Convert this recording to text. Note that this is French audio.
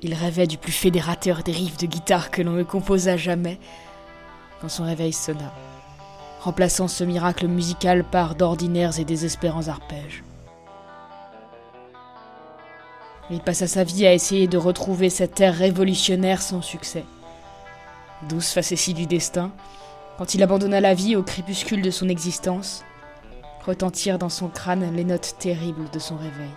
Il rêvait du plus fédérateur des riffs de guitare que l'on ne composa jamais quand son réveil sonna, remplaçant ce miracle musical par d'ordinaires et désespérants arpèges. Il passa sa vie à essayer de retrouver cette air révolutionnaire sans succès. Douce facétie du destin, quand il abandonna la vie au crépuscule de son existence, retentirent dans son crâne les notes terribles de son réveil.